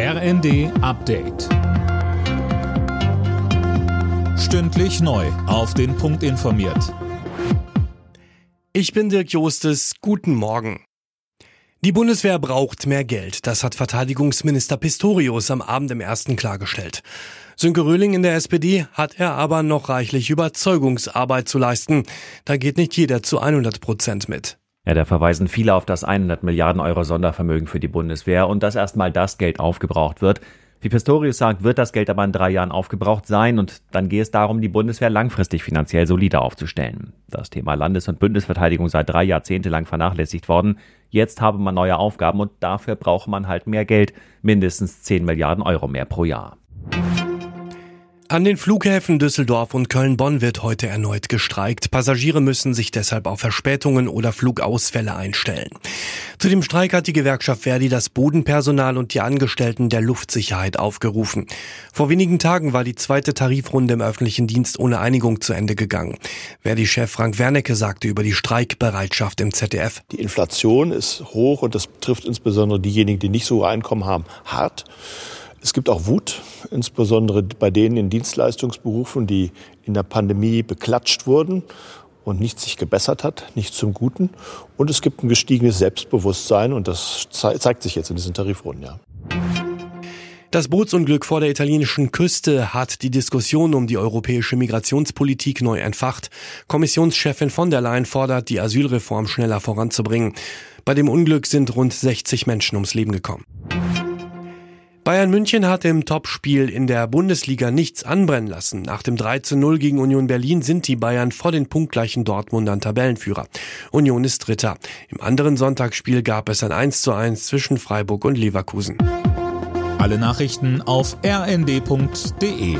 RND Update. Stündlich neu. Auf den Punkt informiert. Ich bin Dirk Jostes. Guten Morgen. Die Bundeswehr braucht mehr Geld. Das hat Verteidigungsminister Pistorius am Abend im ersten klargestellt. Sönke Röhling in der SPD hat er aber noch reichlich Überzeugungsarbeit zu leisten. Da geht nicht jeder zu 100 Prozent mit. Ja, da verweisen viele auf das 100 Milliarden Euro Sondervermögen für die Bundeswehr und dass erstmal das Geld aufgebraucht wird. Wie Pistorius sagt, wird das Geld aber in drei Jahren aufgebraucht sein und dann gehe es darum, die Bundeswehr langfristig finanziell solider aufzustellen. Das Thema Landes- und Bündnisverteidigung sei drei Jahrzehnte lang vernachlässigt worden. Jetzt habe man neue Aufgaben und dafür brauche man halt mehr Geld, mindestens 10 Milliarden Euro mehr pro Jahr. An den Flughäfen Düsseldorf und Köln-Bonn wird heute erneut gestreikt. Passagiere müssen sich deshalb auf Verspätungen oder Flugausfälle einstellen. Zu dem Streik hat die Gewerkschaft Verdi das Bodenpersonal und die Angestellten der Luftsicherheit aufgerufen. Vor wenigen Tagen war die zweite Tarifrunde im öffentlichen Dienst ohne Einigung zu Ende gegangen. Verdi-Chef Frank Wernicke sagte über die Streikbereitschaft im ZDF. Die Inflation ist hoch und das betrifft insbesondere diejenigen, die nicht so Einkommen haben, hart. Es gibt auch Wut, insbesondere bei denen in Dienstleistungsberufen, die in der Pandemie beklatscht wurden und nichts sich gebessert hat, nicht zum Guten. Und es gibt ein gestiegenes Selbstbewusstsein und das zeigt sich jetzt in diesen Tarifrunden, ja. Das Bootsunglück vor der italienischen Küste hat die Diskussion um die europäische Migrationspolitik neu entfacht. Kommissionschefin von der Leyen fordert, die Asylreform schneller voranzubringen. Bei dem Unglück sind rund 60 Menschen ums Leben gekommen. Bayern München hat im Topspiel in der Bundesliga nichts anbrennen lassen. Nach dem 3 zu 0 gegen Union Berlin sind die Bayern vor den punktgleichen Dortmundern Tabellenführer. Union ist Dritter. Im anderen Sonntagsspiel gab es ein 1 zu 1 zwischen Freiburg und Leverkusen. Alle Nachrichten auf rnd.de